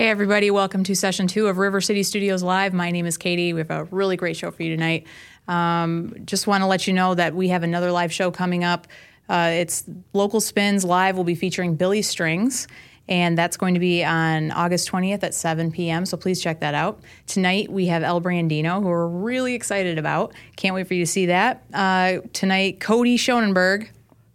Hey, everybody, welcome to session two of River City Studios Live. My name is Katie. We have a really great show for you tonight. Um, just want to let you know that we have another live show coming up. Uh, it's Local Spins Live. We'll be featuring Billy Strings, and that's going to be on August 20th at 7 p.m. So please check that out. Tonight we have El Brandino, who we're really excited about. Can't wait for you to see that. Uh, tonight, Cody Schonenberg.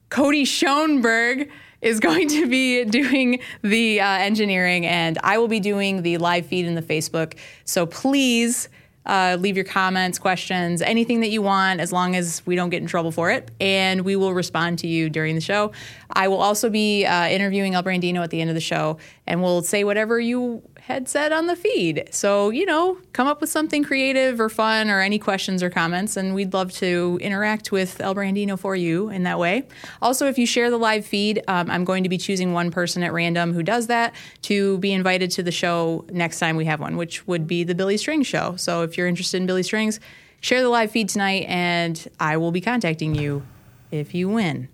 Cody Schoenberg is going to be doing the uh, engineering, and I will be doing the live feed in the Facebook. So please uh, leave your comments, questions, anything that you want, as long as we don't get in trouble for it, and we will respond to you during the show. I will also be uh, interviewing El Brandino at the end of the show, and we'll say whatever you said on the feed. So, you know, come up with something creative or fun or any questions or comments, and we'd love to interact with El Brandino for you in that way. Also, if you share the live feed, um, I'm going to be choosing one person at random who does that to be invited to the show next time we have one, which would be the Billy Strings show. So, if you're interested in Billy Strings, share the live feed tonight, and I will be contacting you if you win.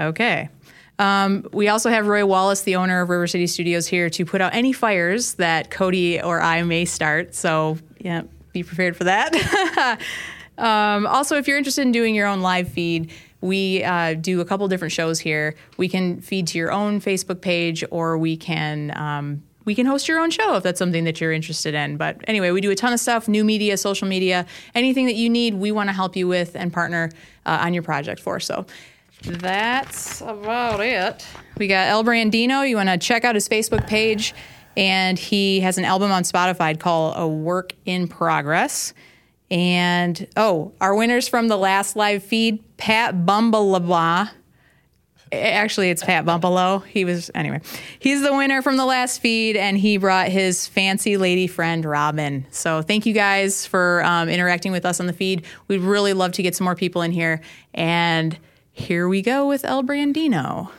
Okay. Um, we also have Roy Wallace, the owner of River City Studios, here to put out any fires that Cody or I may start. So, yeah, be prepared for that. um, also, if you're interested in doing your own live feed, we uh, do a couple different shows here. We can feed to your own Facebook page, or we can. Um, we can host your own show if that's something that you're interested in. But anyway, we do a ton of stuff new media, social media, anything that you need, we want to help you with and partner uh, on your project for. So that's about it. We got El Brandino. You want to check out his Facebook page, and he has an album on Spotify called A Work in Progress. And oh, our winners from the last live feed, Pat Bumbalaba. Actually, it's Pat Bumpalo. He was, anyway, he's the winner from the last feed, and he brought his fancy lady friend, Robin. So thank you guys for um, interacting with us on the feed. We'd really love to get some more people in here. And here we go with El Brandino.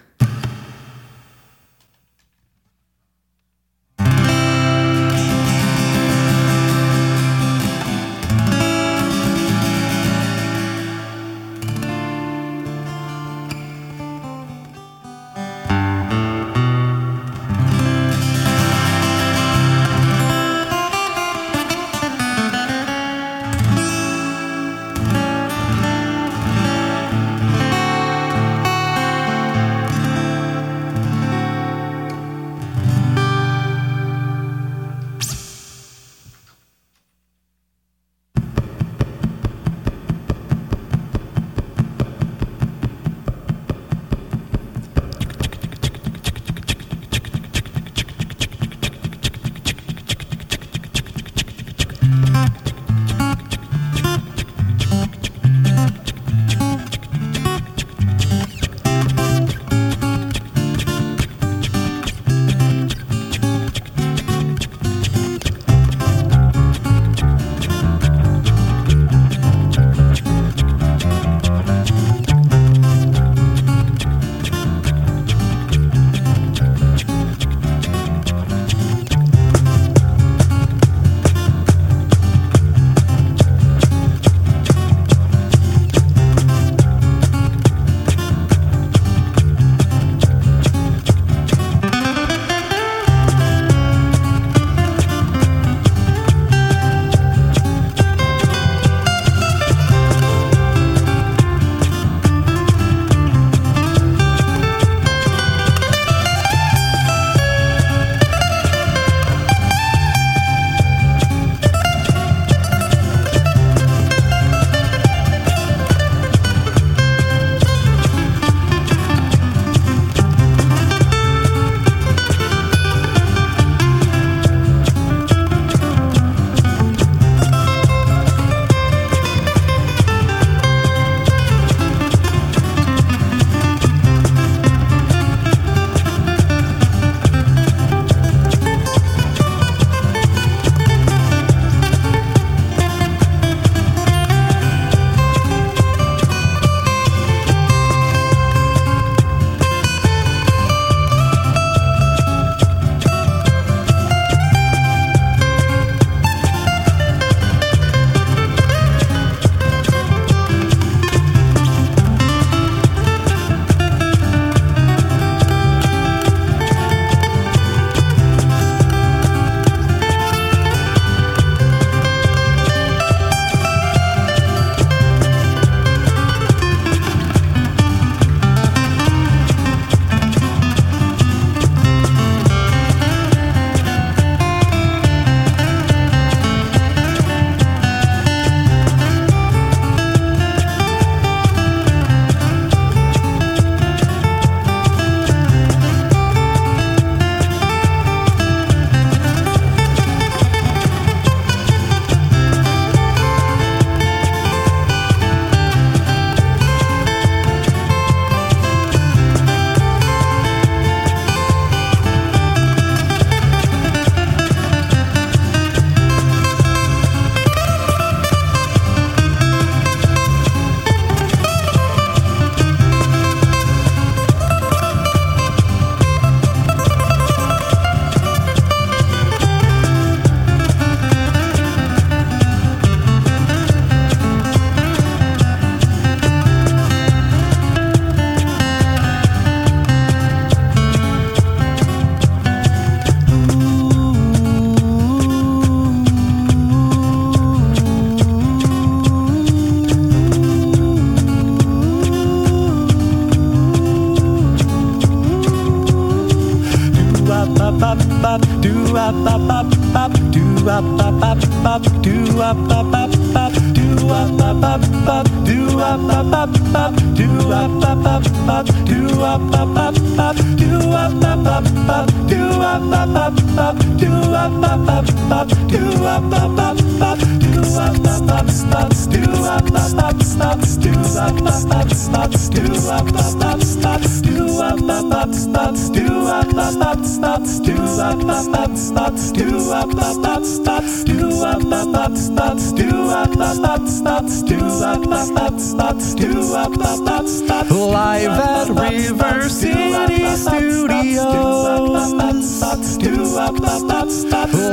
Live at River City Studios.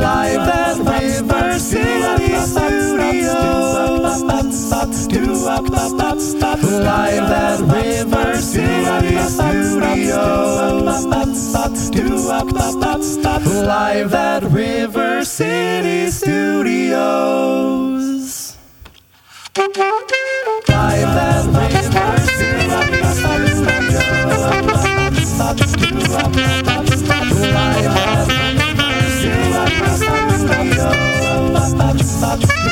Live at River City Studios live at River City Studios. Live at River City Studios. Live at River City Studios. Live at River City Studios.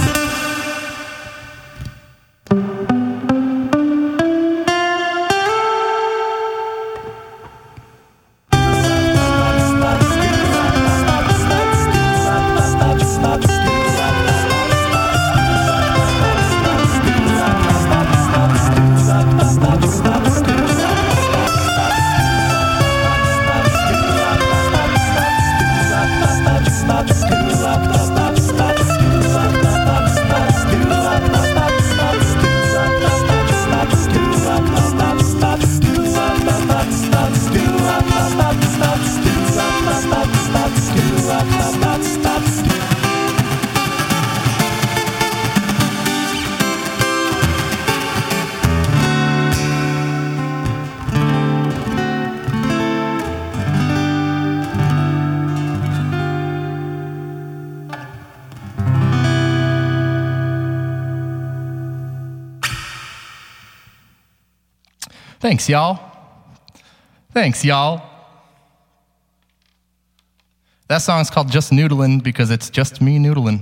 Thanks, y'all. Thanks, y'all. That song's called Just Noodling because it's just me noodling.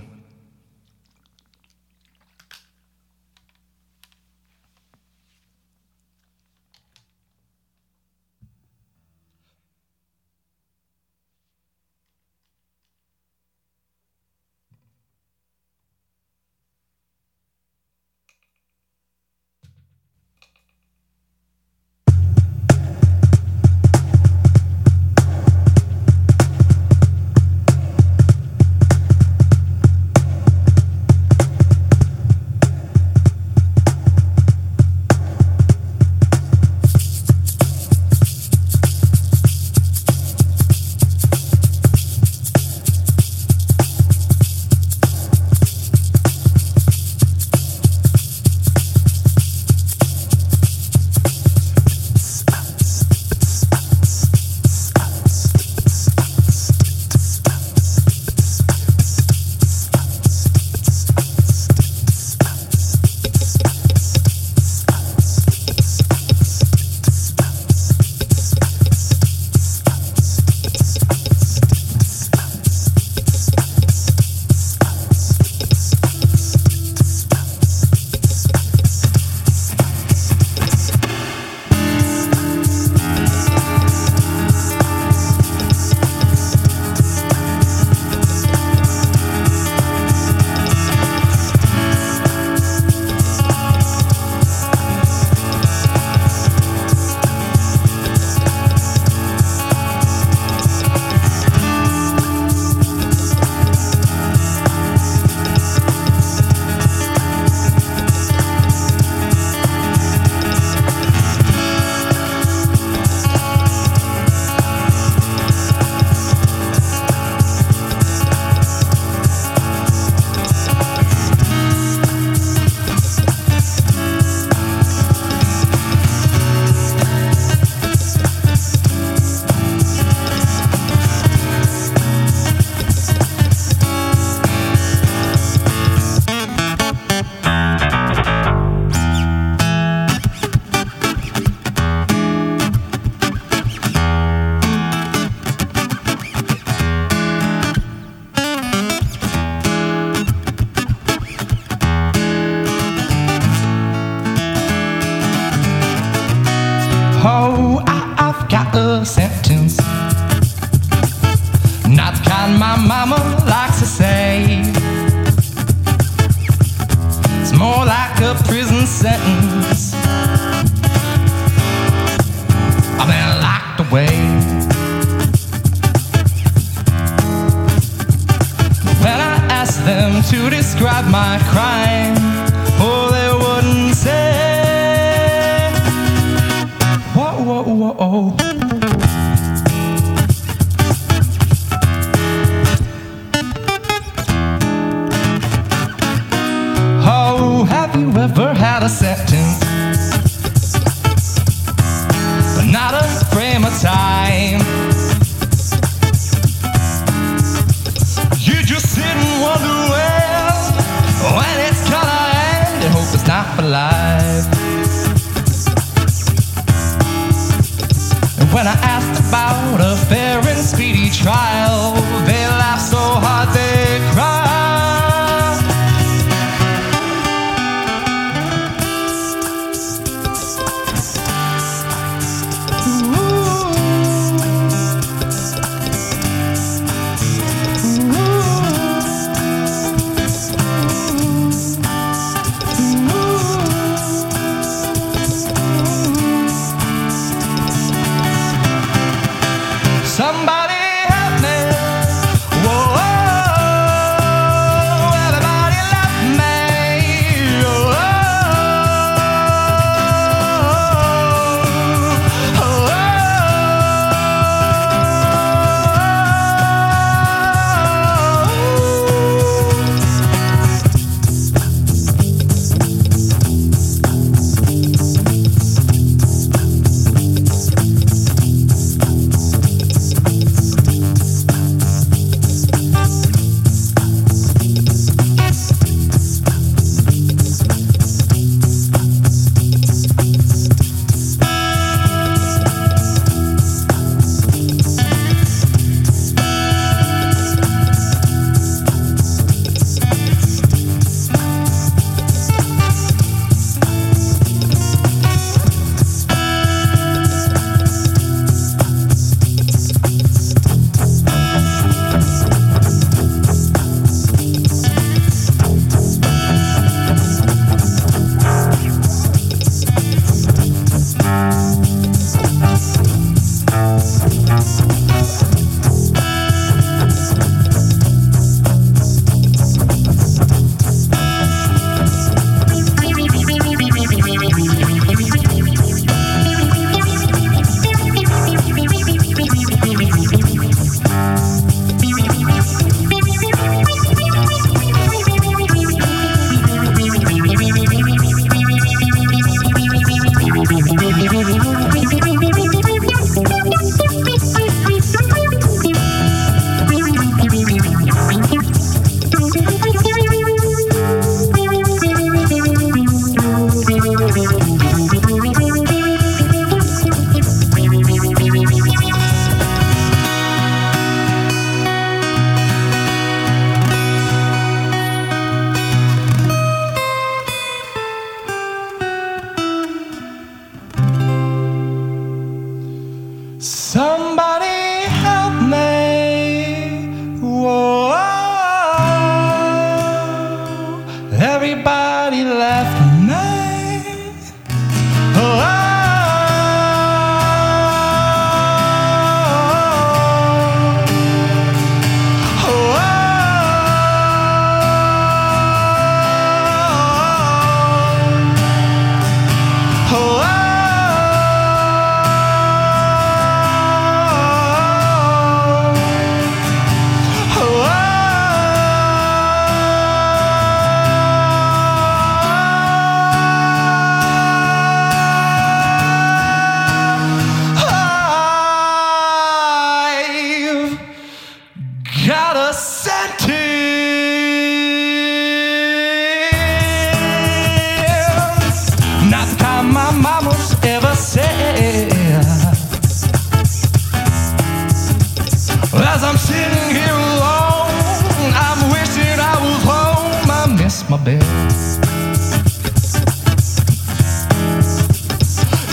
As I'm sitting here alone, I'm wishing I was home. I miss my bed.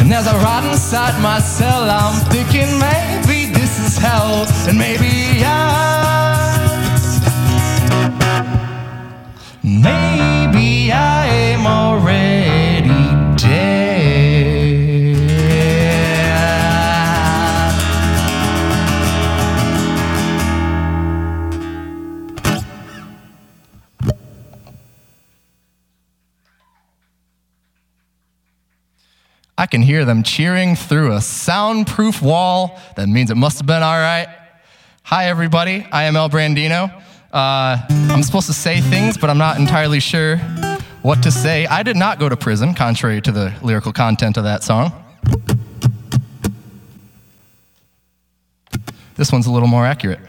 And as I rot inside my cell, I'm thinking maybe this is hell, and maybe I. Maybe I am already. Can hear them cheering through a soundproof wall. That means it must have been all right. Hi, everybody. I am El Brandino. Uh, I'm supposed to say things, but I'm not entirely sure what to say. I did not go to prison, contrary to the lyrical content of that song. This one's a little more accurate.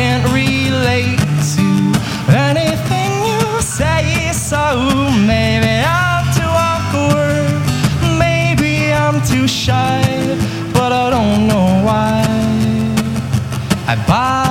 Can't relate to anything you say, so maybe I'm too awkward, maybe I'm too shy, but I don't know why. I bother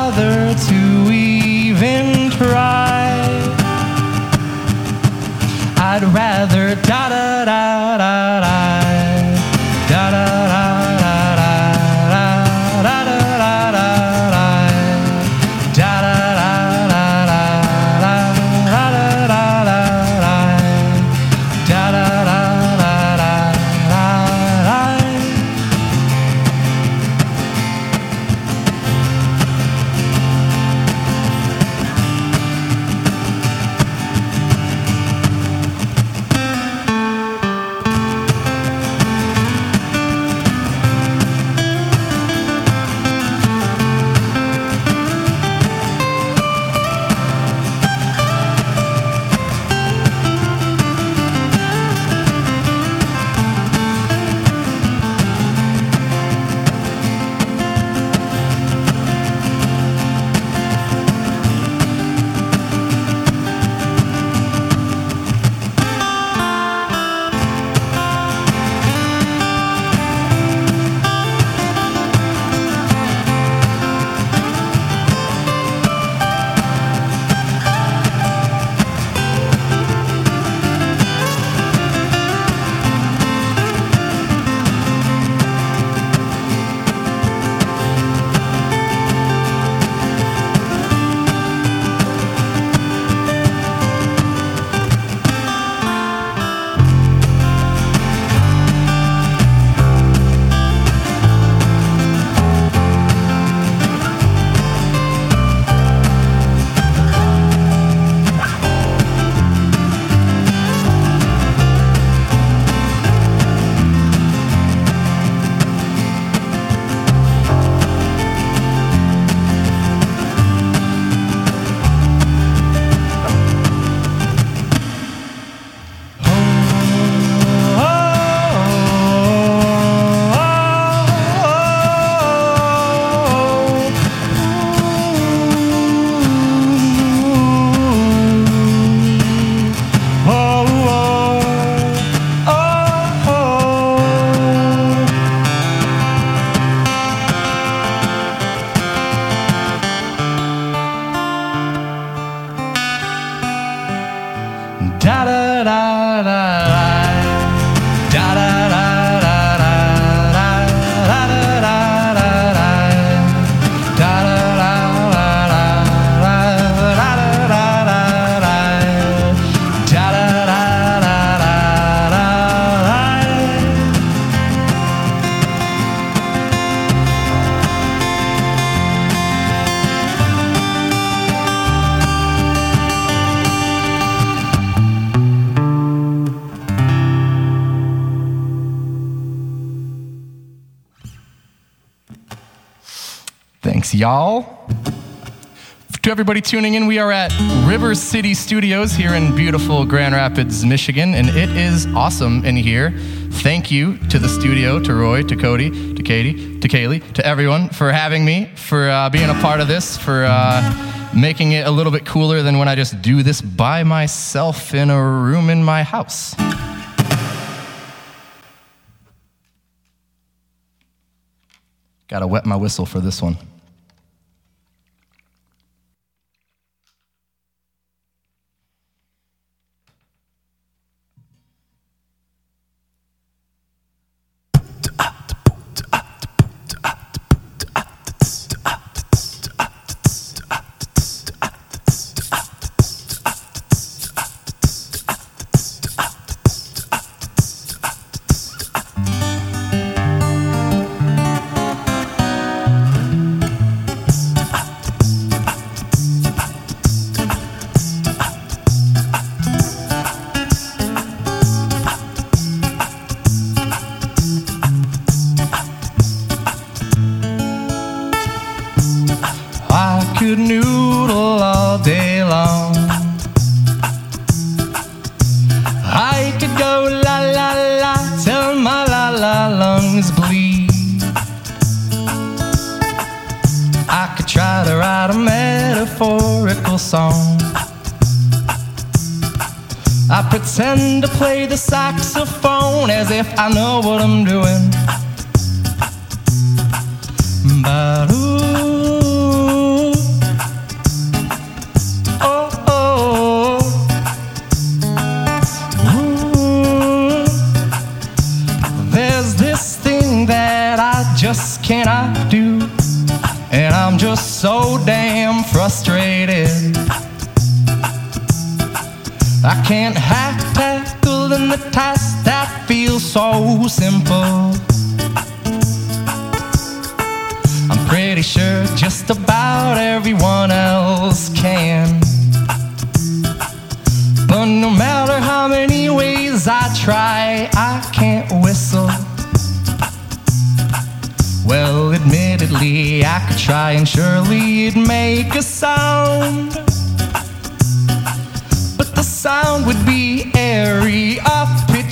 y'all. To everybody tuning in, we are at River City Studios here in beautiful Grand Rapids, Michigan, and it is awesome in here. Thank you to the studio, to Roy, to Cody, to Katie, to Kaylee, to everyone for having me, for uh, being a part of this, for uh, making it a little bit cooler than when I just do this by myself in a room in my house. Gotta wet my whistle for this one. Song. I pretend to play the saxophone as if I know what I'm doing. But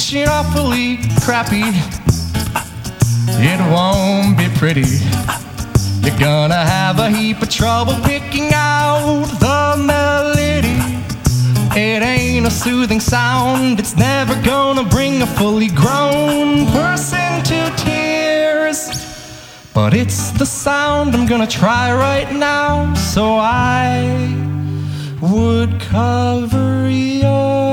pitch, awfully crappy. It won't be pretty. You're gonna have a heap of trouble picking out the melody. It ain't a soothing sound, it's never gonna bring a fully grown person to tears. But it's the sound I'm gonna try right now, so I would cover your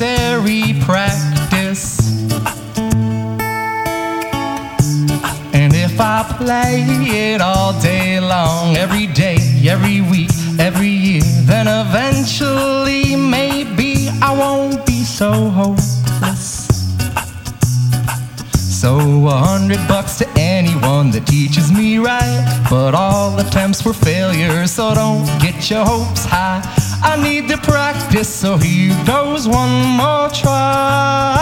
necessary practice. And if I play it all day long, every day, every week, every year, then eventually maybe I won't be so hopeless. So a hundred bucks to anyone that teaches me right. But all attempts were failures, so don't get your hopes high. I need to practice, so here goes one more try.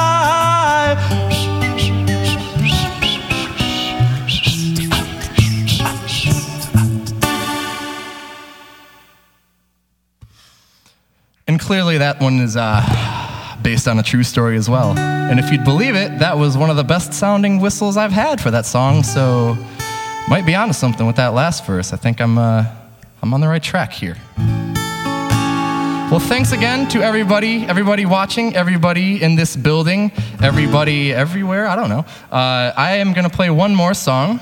And clearly, that one is uh, based on a true story as well. And if you'd believe it, that was one of the best sounding whistles I've had for that song. So, might be onto something with that last verse. I think I'm, uh, I'm on the right track here. Well, thanks again to everybody, everybody watching, everybody in this building, everybody everywhere. I don't know. Uh, I am going to play one more song,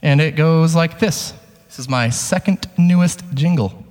and it goes like this. This is my second newest jingle.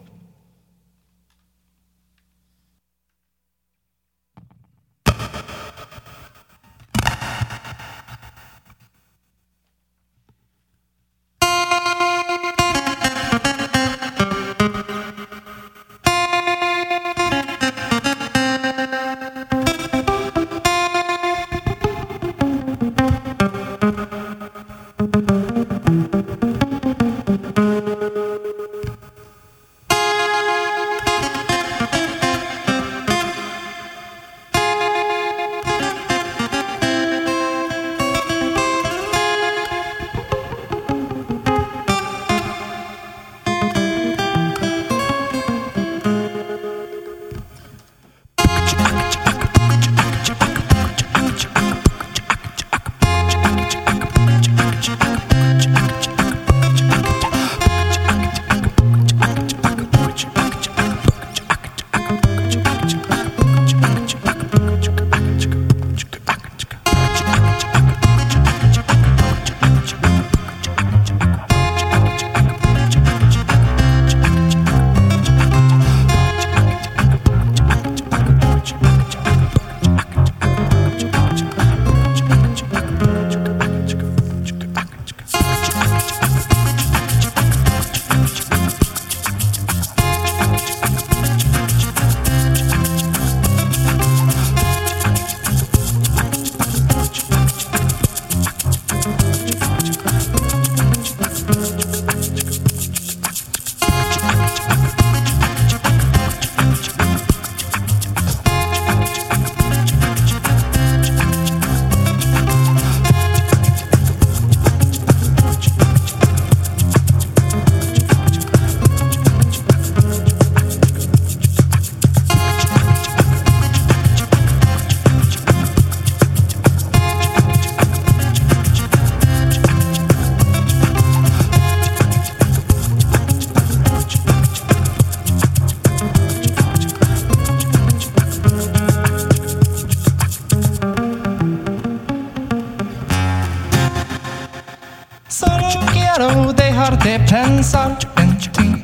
De pensar en ti.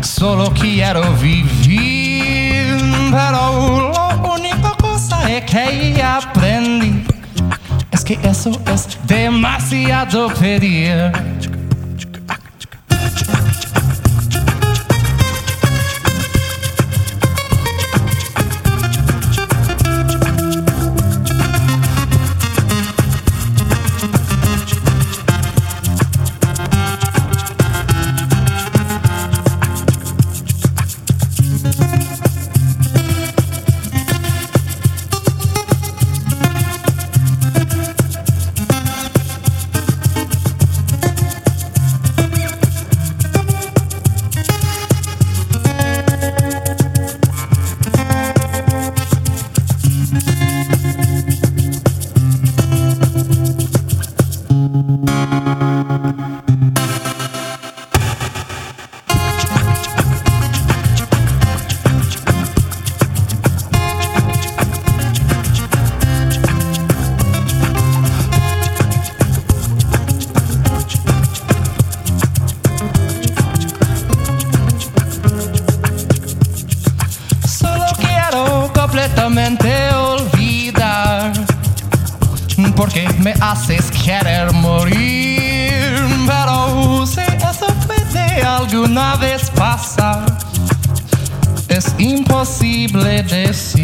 Solo quiero vivir, pero lo único cosa es que aprendí es que eso es demasiado pedir. Haces querer morir. Pero si eso puede alguna vez pasar, es imposible decir.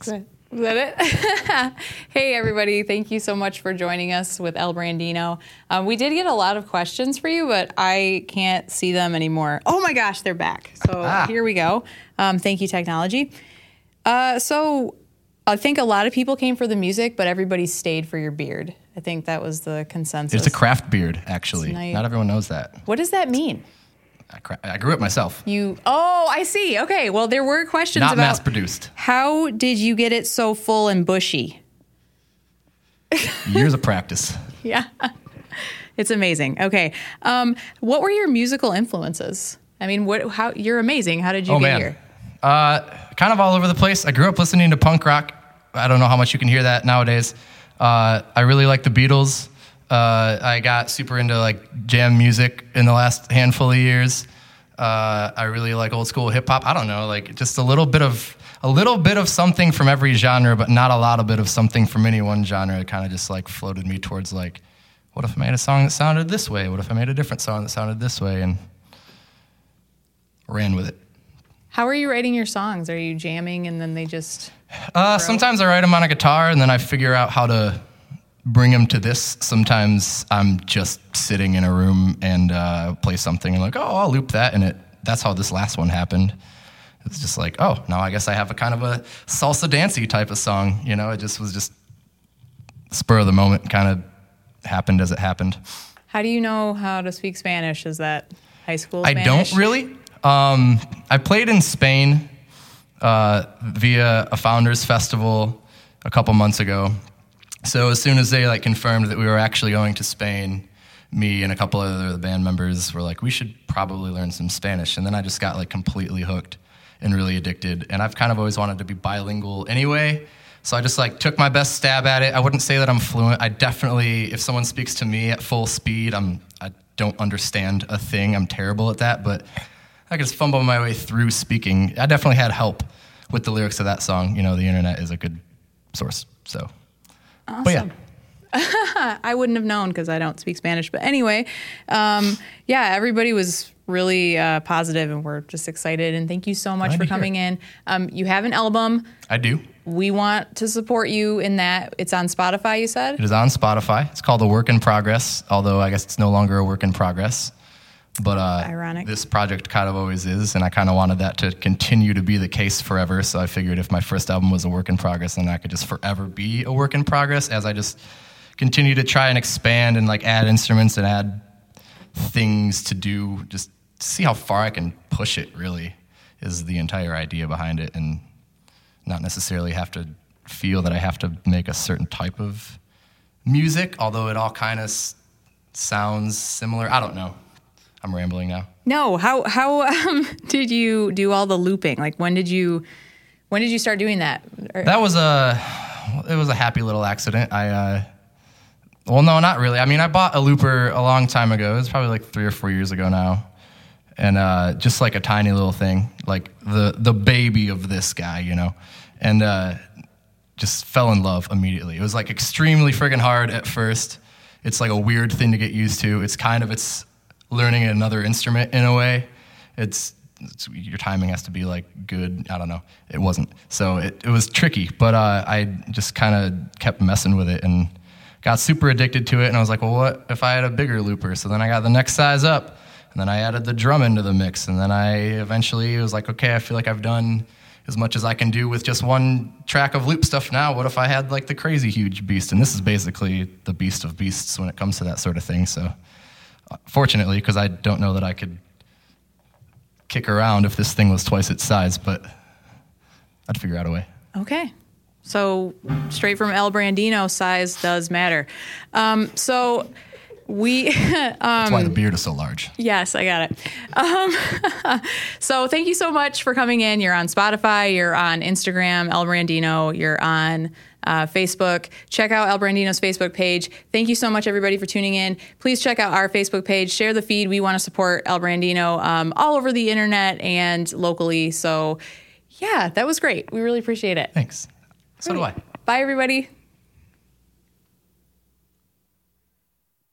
Thanks. Is that it? hey, everybody. Thank you so much for joining us with El Brandino. Um, we did get a lot of questions for you, but I can't see them anymore. Oh my gosh, they're back. So Ah. here we go. Um, thank you, technology. Uh, so I think a lot of people came for the music, but everybody stayed for your beard. I think that was the consensus. It's a craft beard, actually. Not everyone knows that. what does that mean? I, cra- I grew it myself. You oh, I see. Okay, well there were questions Not about mass produced. how did you get it so full and bushy? Years of practice. Yeah. It's amazing. Okay. Um, what were your musical influences? I mean, what how you're amazing. How did you Oh get man, here? uh, kind of all over the place. I grew up listening to punk rock. I don't know how much you can hear that nowadays. Uh, I really like the Beatles. Uh, I got super into like jam music in the last handful of years. Uh, I really like old school hip hop. I don't know, like just a little bit of a little bit of something from every genre, but not a lot of bit of something from any one genre. It kind of just like floated me towards like, what if I made a song that sounded this way? What if I made a different song that sounded this way? And ran with it. How are you writing your songs? Are you jamming and then they just Uh, sometimes I write them on a guitar and then I figure out how to bring them to this. Sometimes I'm just sitting in a room and uh, play something and like, oh, I'll loop that, and it. That's how this last one happened. It's just like, oh, now I guess I have a kind of a salsa dancey type of song. You know, it just was just spur of the moment, kind of happened as it happened. How do you know how to speak Spanish? Is that high school I don't really. Um, I played in Spain uh, via a founders festival a couple months ago. So as soon as they like confirmed that we were actually going to Spain, me and a couple other band members were like, we should probably learn some Spanish. And then I just got like completely hooked and really addicted. And I've kind of always wanted to be bilingual anyway. So I just like took my best stab at it. I wouldn't say that I'm fluent. I definitely, if someone speaks to me at full speed, I'm I don't understand a thing. I'm terrible at that, but I just fumble my way through speaking. I definitely had help with the lyrics of that song. You know, the internet is a good source. So, but yeah, I wouldn't have known because I don't speak Spanish. But anyway, um, yeah, everybody was really uh, positive and we're just excited. And thank you so much Glad for coming in. Um, you have an album. I do. We want to support you in that. It's on Spotify, you said? It is on Spotify. It's called A Work in Progress, although I guess it's no longer a work in progress. But uh, Ironic. this project kind of always is, and I kind of wanted that to continue to be the case forever. So I figured if my first album was a work in progress, then I could just forever be a work in progress as I just continue to try and expand and like add instruments and add things to do. Just see how far I can push it. Really, is the entire idea behind it, and not necessarily have to feel that I have to make a certain type of music, although it all kind of s- sounds similar. I don't know. I'm rambling now. No. How how um, did you do all the looping? Like when did you when did you start doing that? Or- That was a it was a happy little accident. I uh, well, no, not really. I mean, I bought a looper a long time ago. It was probably like three or four years ago now, and uh, just like a tiny little thing, like the the baby of this guy, you know, and uh, just fell in love immediately. It was like extremely friggin' hard at first. It's like a weird thing to get used to. It's kind of it's learning another instrument in a way. It's, it's your timing has to be like good. I don't know. It wasn't. So it, it was tricky, but uh, I just kind of kept messing with it and got super addicted to it. And I was like, well, what if I had a bigger looper? So then I got the next size up, and then I added the drum into the mix, and then I eventually was like, okay, I feel like I've done as much as I can do with just one track of loop stuff now. What if I had like the crazy huge beast? And this is basically the beast of beasts when it comes to that sort of thing. So fortunately, because I don't know that I could kick around if this thing was twice its size, but I'd figure out a way. Okay. So straight from El Brandino, size does matter. Um, so we, That's Um, why the beard is so large. yes, I got it. Um, so thank you so much for coming in. You're on Spotify, you're on Instagram, El Brandino, you're on uh, Facebook. Check out El Brandino's Facebook page. Thank you so much, everybody, for tuning in. Please check out our Facebook page, share the feed. We want to support El Brandino um, all over the internet and locally. So, yeah, that was great. We really appreciate it. Thanks. So do I. Bye, everybody.